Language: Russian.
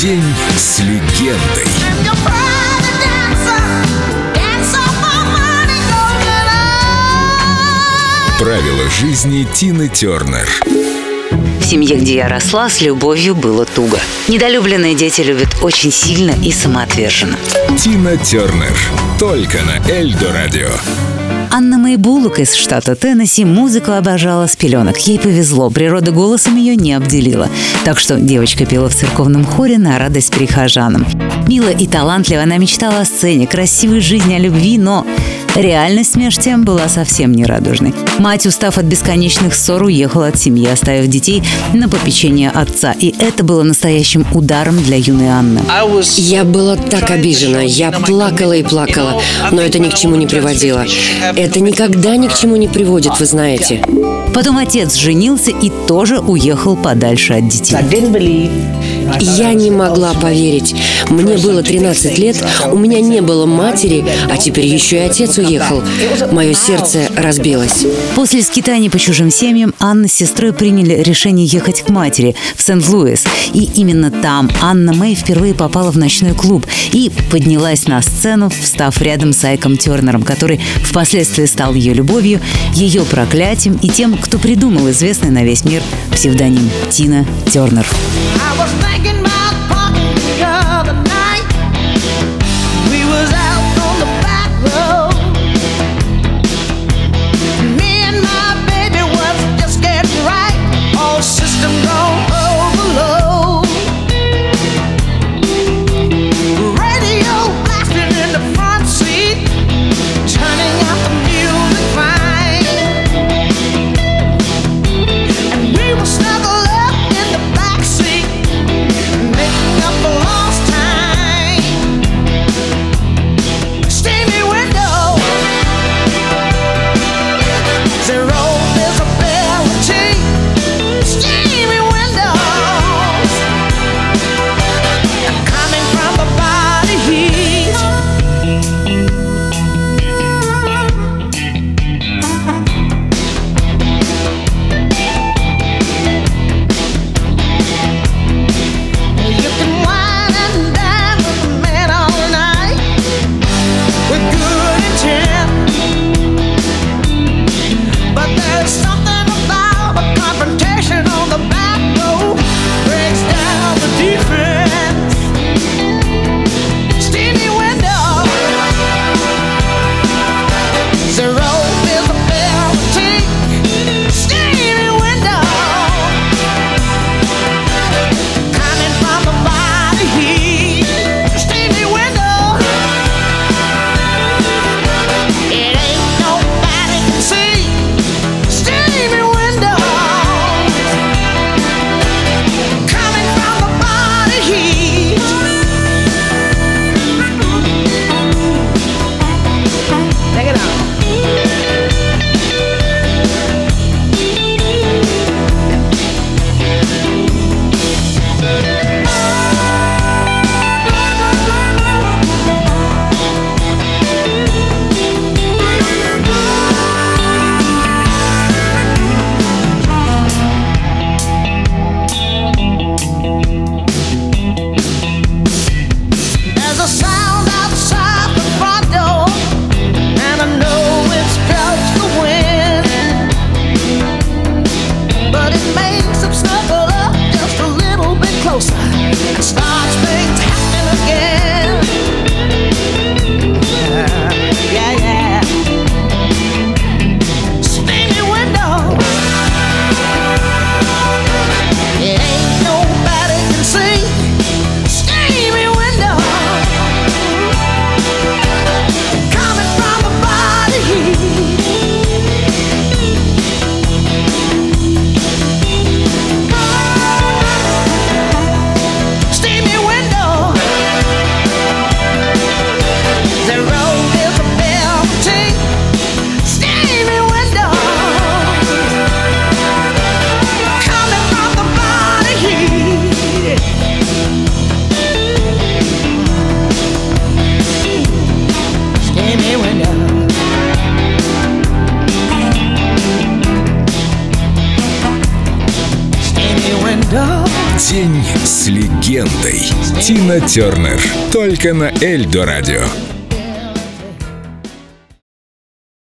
День с легендой. Правила жизни Тины Тернер. В семье, где я росла, с любовью было туго. Недолюбленные дети любят очень сильно и самоотверженно. Тина Тернер. Только на Эльдо Радио. Анна Мэй из штата Теннесси музыку обожала с пеленок. Ей повезло, природа голосом ее не обделила. Так что девочка пела в церковном хоре на радость прихожанам. Мило и талантливо она мечтала о сцене, красивой жизни, о любви, но реальность меж тем была совсем не радужной. Мать, устав от бесконечных ссор, уехала от семьи, оставив детей на попечение отца. И это было настоящим ударом для юной Анны. Я была так обижена, я плакала и плакала, но это ни к чему не приводило. Это никогда ни к чему не приводит, вы знаете. Потом отец женился и тоже уехал подальше от детей. Я не могла поверить. Мне было 13 лет, у меня не было матери, а теперь еще и отец уехал. Мое сердце разбилось. После скитаний по чужим семьям Анна с сестрой приняли решение ехать к матери в Сент-Луис. И именно там Анна Мэй впервые попала в ночной клуб и поднялась на сцену, встав рядом с Айком Тернером, который впоследствии стал ее любовью, ее проклятием и тем, кто придумал известный на весь мир псевдоним Тина Тернер. I was thinking taking my День с легендой. Тина Тернер. Только на Эльдо радио.